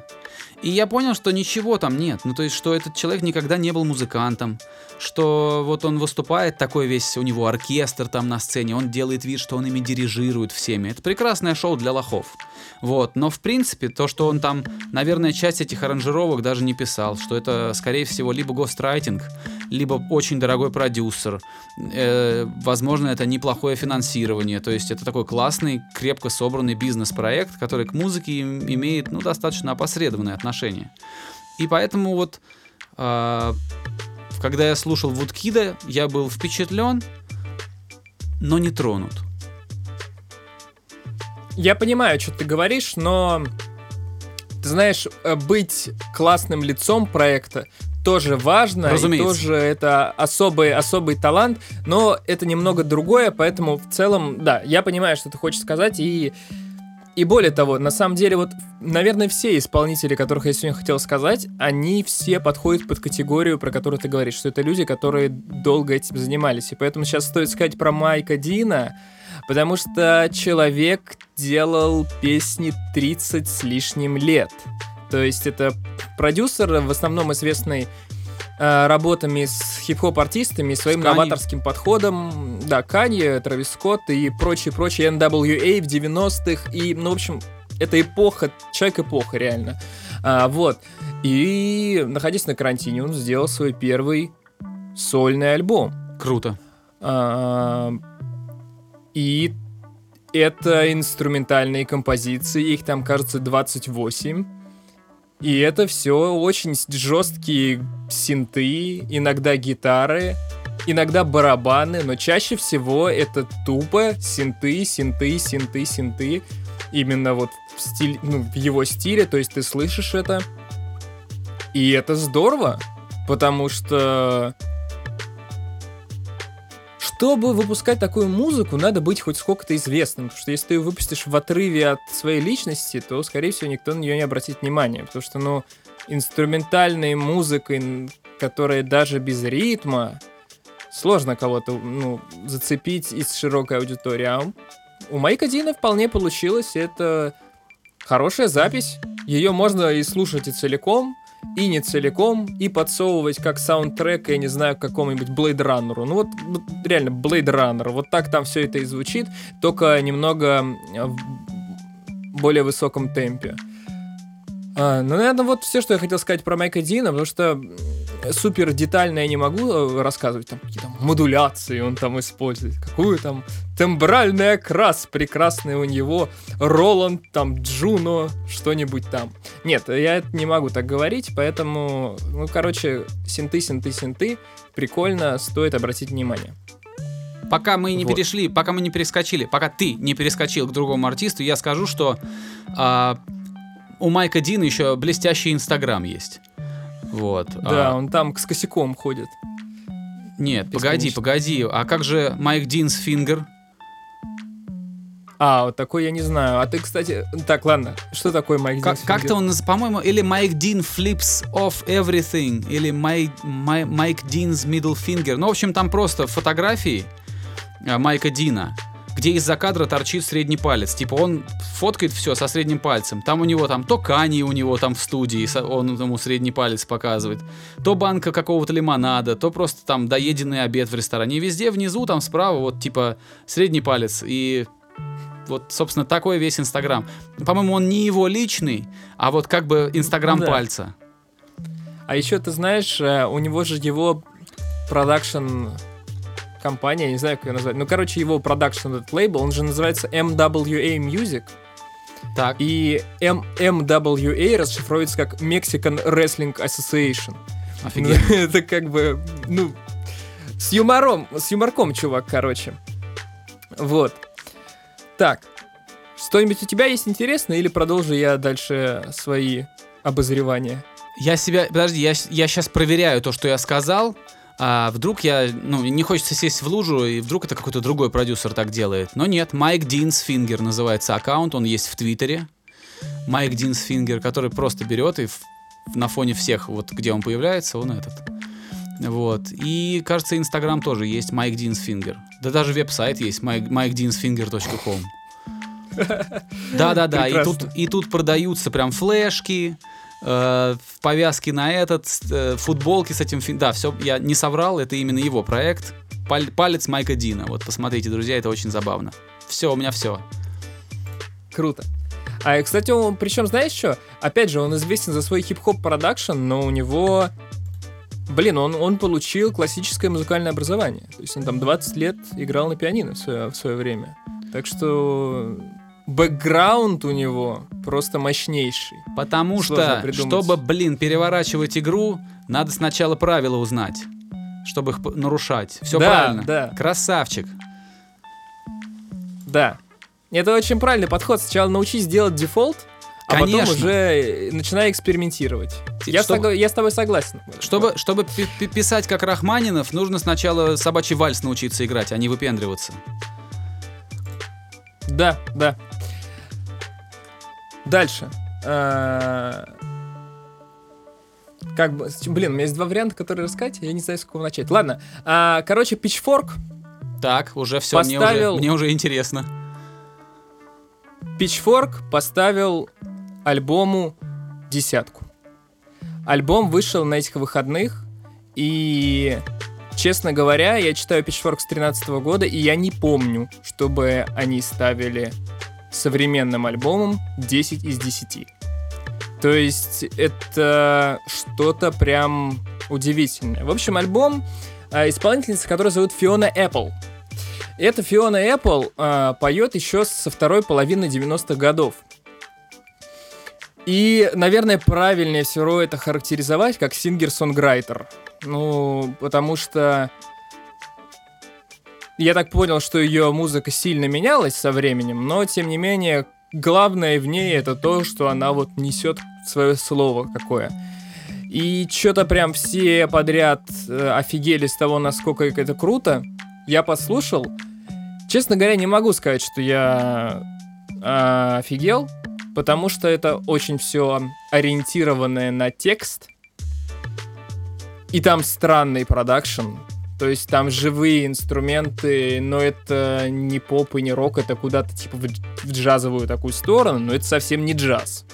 И я понял, что ничего там нет. Ну, то есть, что этот человек никогда не был музыкантом, что вот он выступает такой весь, у него оркестр там на сцене, он делает вид, что он ими дирижирует всеми. Это прекрасное шоу для лохов. Вот, но в принципе, то, что он там, наверное, часть этих аранжировок даже не писал, что это, скорее всего, либо гострайтинг, либо очень дорогой продюсер, Э, возможно, это неплохое финансирование, то есть это такой классный, крепко собранный бизнес-проект, который к музыке им- имеет, ну, достаточно опосредованное отношение. И поэтому вот, а, когда я слушал Вудкида, я был впечатлен, но не тронут. Я понимаю, что ты говоришь, но ты знаешь, э, быть классным лицом проекта тоже важно, и Разумеется. тоже это особый, особый талант, но это немного другое, поэтому в целом, да, я понимаю, что ты хочешь сказать, и, и более того, на самом деле, вот, наверное, все исполнители, которых я сегодня хотел сказать, они все подходят под категорию, про которую ты говоришь, что это люди, которые долго этим занимались, и поэтому сейчас стоит сказать про Майка Дина, Потому что человек делал песни 30 с лишним лет. То есть это продюсер, в основном известный э, работами с хип-хоп-артистами, своим С новаторским подходом. Да, Канье, Травис Скотт и прочие-прочие NWA в 90-х. И, ну, в общем, это эпоха, человек-эпоха, реально. А, вот. И, находясь на карантине, он сделал свой первый сольный альбом. Круто. А, и это инструментальные композиции, их там, кажется, 28. И это все очень жесткие синты, иногда гитары, иногда барабаны, но чаще всего это тупо синты, синты, синты, синты. Именно вот в, стиль, ну, в его стиле, то есть ты слышишь это. И это здорово, потому что чтобы выпускать такую музыку, надо быть хоть сколько-то известным. Потому что если ты ее выпустишь в отрыве от своей личности, то, скорее всего, никто на нее не обратит внимания. Потому что, ну, инструментальной музыкой, которая даже без ритма, сложно кого-то, ну, зацепить из широкой аудитории. А у Майка Дина вполне получилось. Это хорошая запись. Ее можно и слушать и целиком, и не целиком, и подсовывать как саундтрек, я не знаю, какому-нибудь Blade Runner. Ну вот, вот реально Blade Runner. Вот так там все это и звучит, только немного в более высоком темпе. А, ну, наверное, вот все, что я хотел сказать про Майка Дина, потому что супер детально я не могу э, рассказывать, там какие-то модуляции он там использует, какую там тембральный окрас прекрасный у него, Роланд, там, Джуно, что-нибудь там. Нет, я это не могу так говорить, поэтому, ну, короче, синты, синты, синты, прикольно, стоит обратить внимание. Пока мы не Вот. перешли, пока мы не перескочили, пока ты не перескочил к другому артисту, я скажу, что а, у Майка Дина еще блестящий Инстаграм есть. Вот. Да, а, он там с косяком ходит. Нет, погоди, погоди. А как же Mike Dean's Finger? А, вот такой я не знаю. А ты, кстати... Так, ладно. Что такое Mike Dean's как-то Finger? он, наз- по-моему, или Mike Dean Flips Off Everything, или Mike, Mike- Mike Dean's Middle Finger. Ну, в общем, там просто фотографии а, Майка Дина, где из-за кадра торчит средний палец. Типа он фоткает все со средним пальцем. Там у него там то Кани у него там в студии, он ему средний палец показывает, то банка какого-то лимонада, то просто там доеденный обед в ресторане. И везде внизу, там справа, вот типа средний палец. И вот, собственно, такой весь Инстаграм. По-моему, он не его личный, а вот как бы Инстаграм Да. пальца. А еще ты знаешь, э, у него же его продакшн компания, я не знаю, как ее назвать. Ну, короче, его продакшн этот лейбл, он же называется MWA Music. Так. И M- MWA расшифровывается как Mexican Wrestling Association. Ну, Офигеть. <laughs> Это как бы, ну, с юмором, с юморком, чувак, короче. Вот. Так, что-нибудь у тебя есть интересное или продолжу я дальше свои обозревания? Я себя... Подожди, я, я сейчас проверяю то, что я сказал. А вдруг я... Ну, не хочется сесть в лужу, и вдруг это какой-то другой продюсер так делает. Но нет, Mike Dean's Finger называется аккаунт, он есть в Твиттере. Mike Dean's Finger, который просто берет и в- на фоне всех, вот где он появляется, он этот. Вот. И, кажется, Инстаграм тоже есть, Mike Dean's Finger. Да даже веб-сайт есть, mikedeansfinger.com. <laughs> Да-да-да, и тут, и тут продаются прям флешки, э, повязки на этот, э, футболки с этим... Да, все, я не соврал, это именно его проект. Палец Майка Дина. Вот, посмотрите, друзья, это очень забавно. Все, у меня все. Круто. А, кстати, он, причем, знаешь что? Опять же, он известен за свой хип-хоп продакшн, но у него... Блин, он, он получил классическое музыкальное образование. То есть он там 20 лет играл на пианино в свое, в свое время. Так что бэкграунд у него просто мощнейший. Потому Сложно что, придумать. чтобы, блин, переворачивать игру, надо сначала правила узнать, чтобы их нарушать. Все Да, правильно. да. Красавчик. Да. Это очень правильный подход. Сначала научись делать дефолт, а Конечно. потом уже э, начинай экспериментировать. Я, Чтобы- согла- я с тобой согласен. Чтобы, чтобы пи- пи- писать как Рахманинов, нужно сначала собачий вальс научиться играть, а не выпендриваться. Да, да. Дальше. А, Как бы, блин, у меня есть два варианта, которые рассказать, я не знаю, с какого начать. Ладно, а, короче, Pitchfork, Так, уже все, мне, Поставил- уже, мне уже интересно. Pitchfork поставил альбому десятку. Альбом вышел на этих выходных, и, честно говоря, я читаю Pitchfork с 13 года, и я не помню, чтобы они ставили современным альбомом 10 из 10. То есть это что-то прям удивительное. В общем, альбом э, исполнительница, которая зовут Фиона Apple. Эта Фиона Apple э, поет еще со второй половины 90-х годов. И, наверное, правильнее всего это характеризовать как сингер-сонграйтер. Ну, потому что я так понял, что ее музыка сильно менялась со временем, но, тем не менее, главное в ней это то, что она вот несет свое слово какое. И что-то прям все подряд э, офигели с того, насколько это круто. Я послушал. Честно говоря, не могу сказать, что я э, офигел, потому что это очень все ориентированное на текст. И там странный продакшн. То есть там живые инструменты, но это не поп и не рок, это куда-то типа в, джазовую такую сторону, но это совсем не джаз.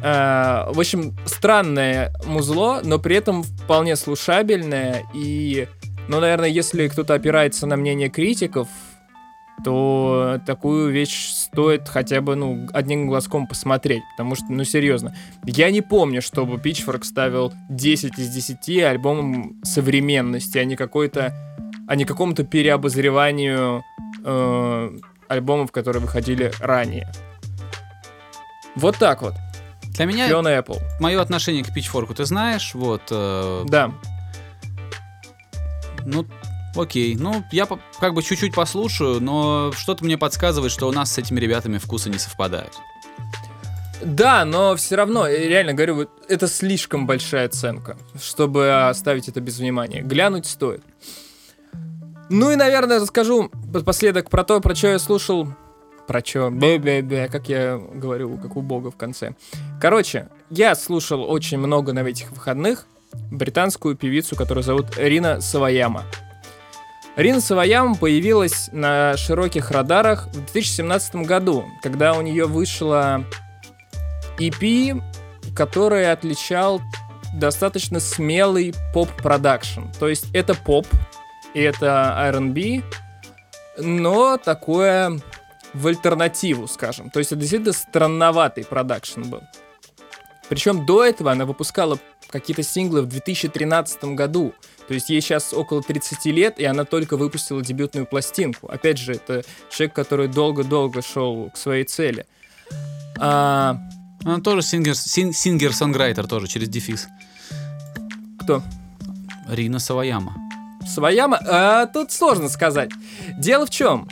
Э, в общем, странное музло, но при этом вполне слушабельное. И, ну, наверное, если кто-то опирается на мнение критиков, то такую вещь стоит хотя бы, ну, одним глазком посмотреть. Потому что, ну, серьезно, я не помню, чтобы Pitchfork ставил 10 из 10 альбомом современности, а не какой-то, а не какому-то переобозреванию э, альбомов, которые выходили ранее. Вот так вот. Для меня Фиона Apple. мое отношение к Pitchfork ты знаешь, вот. э, Да. Ну, окей. Ну, я как бы чуть-чуть послушаю, но что-то мне подсказывает, что у нас с этими ребятами вкусы не совпадают. Да, но все равно, реально говорю, это слишком большая оценка, чтобы оставить это без внимания. Глянуть стоит. Ну и, наверное, расскажу напоследок про то, про что я слушал. Про что? Бе-бе-бе, как я говорю, как у бога в конце. Короче, я слушал очень много на этих выходных британскую певицу, которую зовут Рина Саваяма. Рина Саваяма появилась на широких радарах в 2017 году, когда у нее вышла EP, который отличал достаточно смелый поп-продакшн. То есть это поп, и это R&B, но такое в альтернативу, скажем. То есть это действительно странноватый продакшн был. Причем до этого она выпускала какие-то синглы в 2013 году. То есть ей сейчас около 30 лет, и она только выпустила дебютную пластинку. Опять же, это человек, который долго-долго шел к своей цели. А, Она тоже сингер, син- сингер-сонграйтер тоже, через дефис. кто? Рина Саваяма. Своя... м- а, тут сложно сказать. Дело в чем?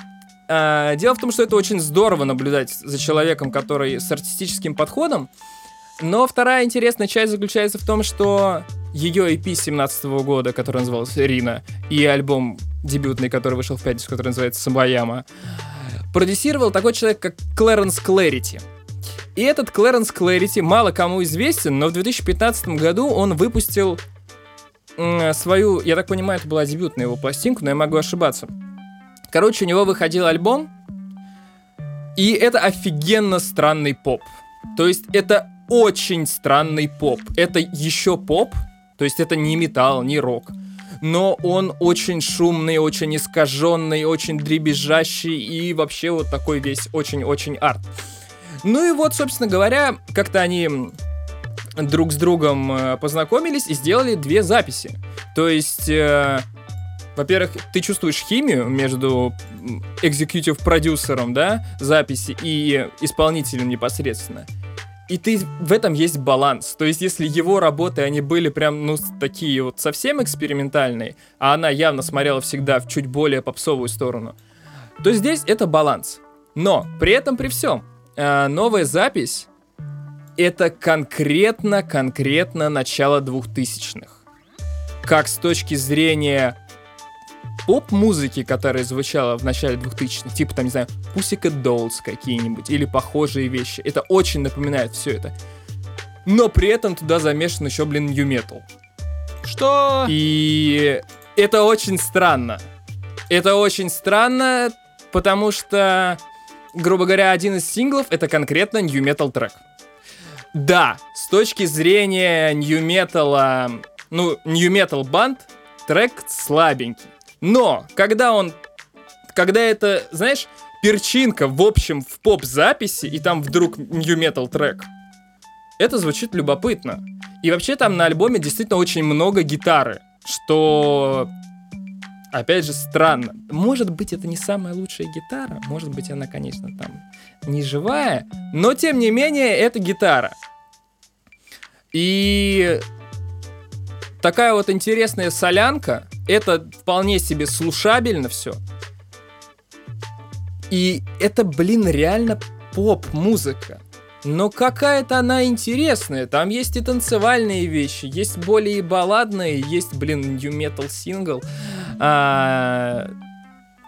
А, дело в том, что это очень здорово наблюдать за человеком, который с артистическим подходом. Но вторая интересная часть заключается в том, что ее EP 17 года, который назывался Рина, и альбом дебютный, который вышел в пятницу, который называется Самбаяма, продюсировал такой человек, как Клэренс Клэрити. И этот Клэренс Клэрити мало кому известен, но в 2015 году он выпустил свою, я так понимаю, это была дебютная его пластинка, но я могу ошибаться. Короче, у него выходил альбом, и это офигенно странный поп. То есть это очень странный поп. Это еще поп, то есть это не металл, не рок. Но он очень шумный, очень искаженный, очень дребезжащий и вообще вот такой весь очень-очень арт. Ну и вот, собственно говоря, как-то они друг с другом э, познакомились и сделали две записи. То есть, э, во-первых, ты чувствуешь химию между экзекьютив-продюсером, да, записи и исполнителем непосредственно. И ты в этом есть баланс. То есть, если его работы, они были прям, ну, такие вот совсем экспериментальные, а она явно смотрела всегда в чуть более попсовую сторону, то здесь это баланс. Но при этом, при всем, э, новая запись это конкретно-конкретно начало двухтысячных. Как с точки зрения поп-музыки, которая звучала в начале 2000-х, типа, там, не знаю, Pussycat Dolls какие-нибудь, или похожие вещи. Это очень напоминает все это. Но при этом туда замешан еще, блин, New Metal. Что? И это очень странно. Это очень странно, потому что, грубо говоря, один из синглов это конкретно New Metal трек. Да, с точки зрения New Metal, ну, New Metal банд, трек слабенький. Но, когда он, когда это, знаешь, перчинка в общем в поп-записи, и там вдруг metal трек. Это звучит любопытно. И вообще там на альбоме действительно очень много гитары, что опять же странно. Может быть, это не самая лучшая гитара, может быть, она, конечно, там не живая, но тем не менее, это гитара. И такая вот интересная солянка, это вполне себе слушабельно все. И это, блин, реально поп-музыка. Но какая-то она интересная. Там есть и танцевальные вещи, есть более балладные, есть, блин, new metal сингл. А,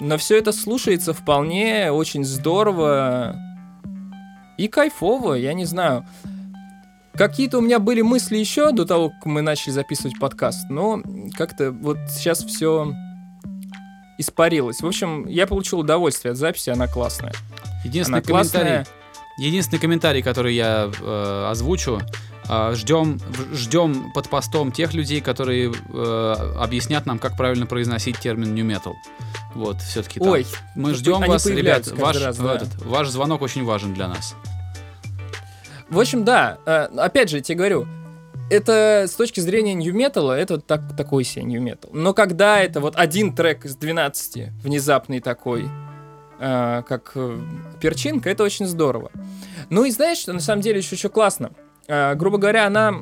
но все это слушается вполне очень здорово и кайфово, я не знаю. Какие-то у меня были мысли еще до того, как мы начали записывать подкаст, но как-то вот сейчас все испарилось. В общем, я получил удовольствие от записи, она классная. Единственный Она классная. комментарий, единственный комментарий, который я э, озвучу, э, ждем, в- ждем под постом тех людей, которые э, объяснят нам, как правильно произносить термин new metal. Вот, все-таки Ой, мы ждем вас, ребят. Ваш, раз, да. этот, ваш звонок очень важен для нас. В общем, да, э, опять же, я тебе говорю, это с точки зрения нью металла это так, такой себе нью метал. Но когда это вот один трек из 12, внезапный такой, э, как э, перчинка, это очень здорово. Ну и знаешь, что на самом деле еще, еще классно. Э, грубо говоря, она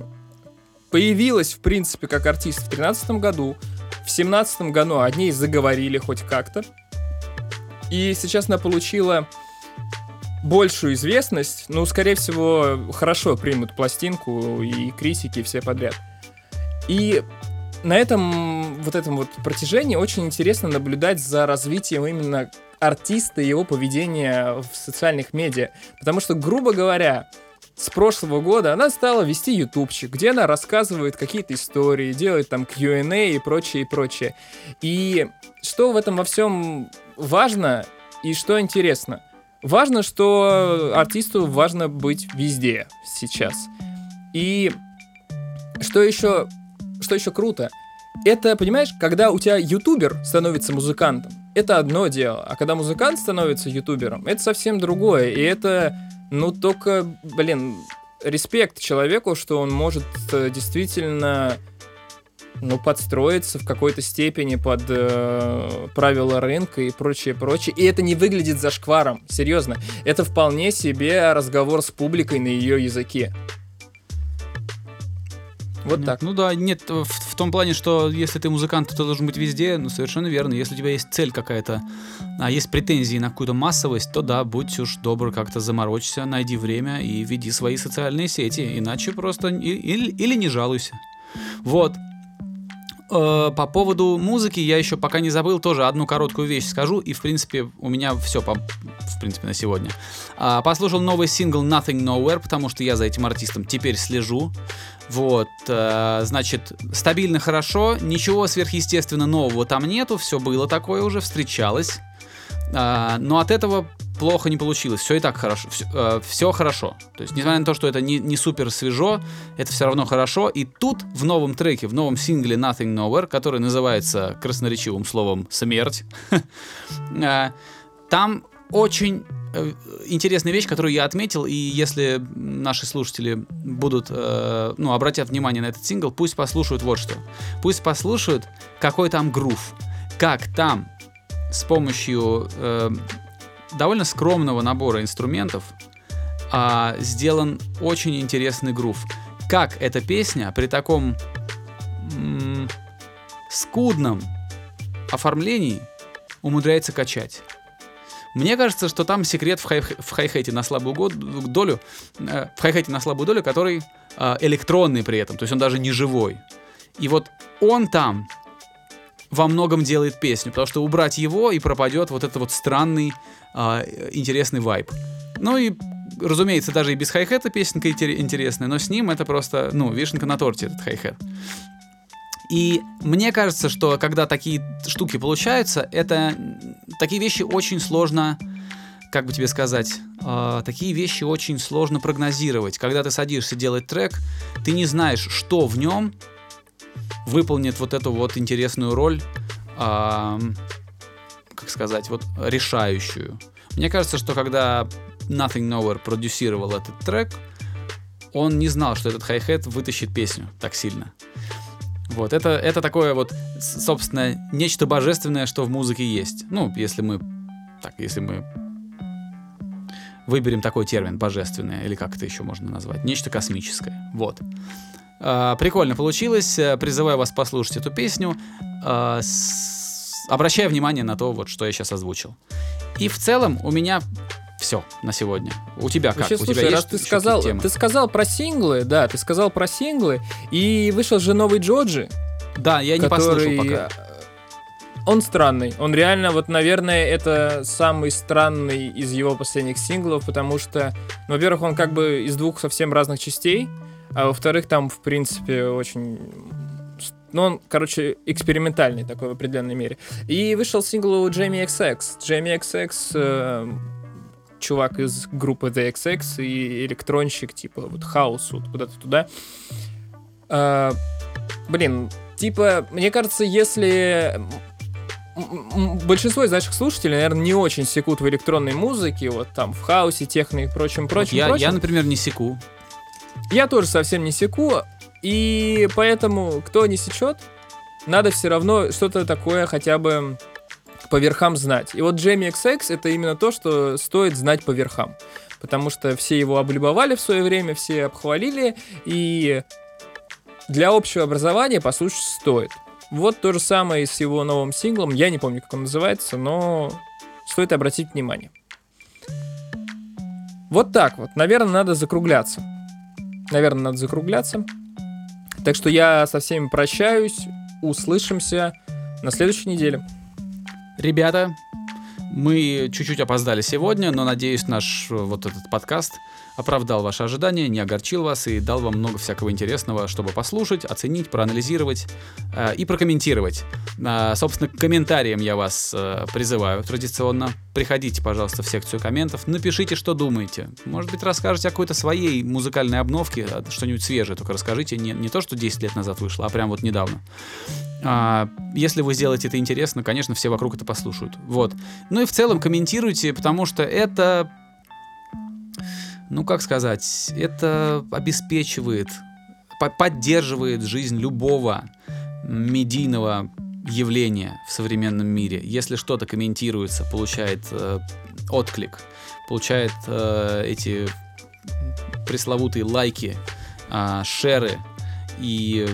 появилась, в принципе, как артист в 2013 году. В 2017 году о ней заговорили хоть как-то. И сейчас она получила большую известность, ну, скорее всего, хорошо примут пластинку и критики, все подряд. И на этом вот этом вот протяжении очень интересно наблюдать за развитием именно артиста и его поведения в социальных медиа. Потому что, грубо говоря, с прошлого года она стала вести ютубчик, где она рассказывает какие-то истории, делает там Q&A и прочее, и прочее. И что в этом во всем важно и что интересно? Важно, что артисту важно быть везде сейчас. И что еще, что еще круто, это, понимаешь, когда у тебя ютубер становится музыкантом, это одно дело, а когда музыкант становится ютубером, это совсем другое, и это, ну, только, блин, респект человеку, что он может э, действительно, ну, подстроиться в какой-то степени под э, правила рынка и прочее, прочее, и это не выглядит зашкваром, серьезно, это вполне себе разговор с публикой на ее языке. Вот Нет, так. Ну да, нет, в, в том плане, что если ты музыкант, то ты должен быть везде, ну совершенно верно. Если у тебя есть цель какая-то, а есть претензии на какую-то массовость, то да, будь уж добр, как-то заморочься, найди время и веди свои социальные сети, иначе просто и- или, или не жалуйся. Вот. Э, По поводу музыки я еще пока не забыл тоже одну короткую вещь скажу, и в принципе у меня все по, в принципе на сегодня. А, Послушал новый сингл Nothing Nowhere, потому что я за этим артистом теперь слежу. Вот, э, значит, стабильно хорошо, ничего сверхъестественно нового там нету, все было такое уже, встречалось. А, но от этого плохо не получилось, все и так хорошо, все, хорошо. То есть, несмотря на то, что это не, не супер свежо, это все равно хорошо. И тут в новом треке, в новом сингле Nothing Nowhere, который называется красноречивым словом «Смерть», <laughs> э, там очень э, интересная вещь, которую я отметил, и если наши слушатели будут, э, ну, обратят внимание на этот сингл, пусть послушают вот что. Пусть послушают, какой там грув, как там с помощью э, довольно скромного набора инструментов а, сделан очень интересный грув. Как эта песня при таком м, скудном оформлении умудряется качать. Мне кажется, что там секрет в, хай- в хай-хете на слабую го- долю, э, в хай-хете на слабую долю, который э, электронный при этом, то есть он даже не живой. И вот он там во многом делает песню, потому что убрать его и пропадет вот этот вот странный, э, интересный вайб. Ну и, разумеется, даже и без хай-хета песенка интер- интересная, но с ним это просто, ну, вишенка на торте этот хай-хет. И мне кажется, что когда такие штуки получаются, это такие вещи очень сложно, как бы тебе сказать, э, такие вещи очень сложно прогнозировать. Когда ты садишься делать трек, ты не знаешь, что в нем выполнит вот эту вот интересную роль, ам, как сказать, вот решающую. Мне кажется, что когда Nothing Nowhere продюсировал этот трек, он не знал, что этот хай-хет вытащит песню так сильно. Вот, это, это такое вот, собственно, нечто божественное, что в музыке есть. Ну, если мы, так, если мы выберем такой термин, божественное, или как это еще можно назвать, нечто космическое. Вот. А, Прикольно получилось. Э, Призываю вас послушать эту песню. А, Обращая внимание на то, вот, что я сейчас озвучил. И в целом у меня все на сегодня. У тебя как? Вообще, у слушай, тебя раз есть ты сказал, темы? ты сказал про синглы, да, ты сказал про синглы, и вышел же новый Джоджи, Да, я не который... послушал пока. Он странный. Он реально, вот, наверное, это самый странный из его последних синглов, потому что, ну, во-первых, он как бы из двух совсем разных частей, а во-вторых, там, в принципе, очень... Ну, он, короче, экспериментальный такой в определенной мере. И вышел сингл у Джейми XX. Джейми XX э, чувак из группы The XX и электронщик, типа, вот, хаос, вот, куда-то туда. А, блин, типа, мне кажется, если большинство из наших слушателей, наверное, не очень секут в электронной музыке, вот там в хаосе, техно и прочем, прочем, я, прочем. я, например, не секу. Я тоже совсем не секу, и поэтому, кто не сечет, надо все равно что-то такое хотя бы по верхам знать. И вот Джейми XX это именно то, что стоит знать по верхам. Потому что все его облюбовали в свое время, все обхвалили, и для общего образования послушать стоит. Вот то же самое и с его новым синглом. Я не помню, как он называется, но стоит обратить внимание. Вот так вот. Наверное, надо закругляться. Наверное, надо закругляться. Так что я со всеми прощаюсь. Услышимся на следующей неделе. Ребята, мы чуть-чуть опоздали сегодня, но надеюсь, наш э, вот этот подкаст оправдал ваши ожидания, не огорчил вас и дал вам много всякого интересного, чтобы послушать, оценить, проанализировать э, и прокомментировать. А, собственно, к комментариям я вас э, призываю традиционно. Приходите, пожалуйста, в секцию комментов, напишите, что думаете. Может быть, расскажете о какой-то своей музыкальной обновке, а, что-нибудь свежее, только расскажите. Не, не то, что 10 лет назад вышло, а прям вот недавно. А, если вы сделаете это интересно, конечно, все вокруг это послушают. Вот. Ну и в целом комментируйте, потому что это, ну как сказать, это обеспечивает, по- поддерживает жизнь любого медийного явления в современном мире. Если что-то комментируется, получает э, отклик, получает э, эти пресловутые лайки, а, шеры и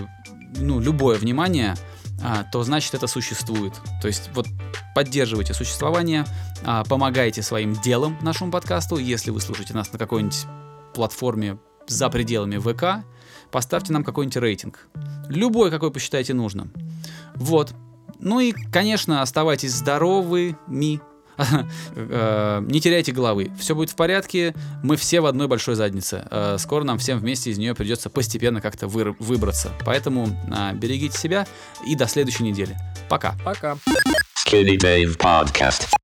ну, любое внимание, а, то значит это существует. То есть вот поддерживайте существование, а, помогайте своим делом нашему подкасту. Если вы слушаете нас на какой-нибудь платформе за пределами ВК, поставьте нам какой-нибудь рейтинг. Любой, какой посчитаете нужным. Вот. Ну и, конечно, оставайтесь здоровыми. Э, Не теряйте головы. Все будет в порядке. Мы все в одной большой заднице. Э, Скоро нам всем вместе из нее придется постепенно как-то выр- выбраться. Поэтому а, берегите себя и до следующей недели. Пока. Пока. Skinny Dave Podcast.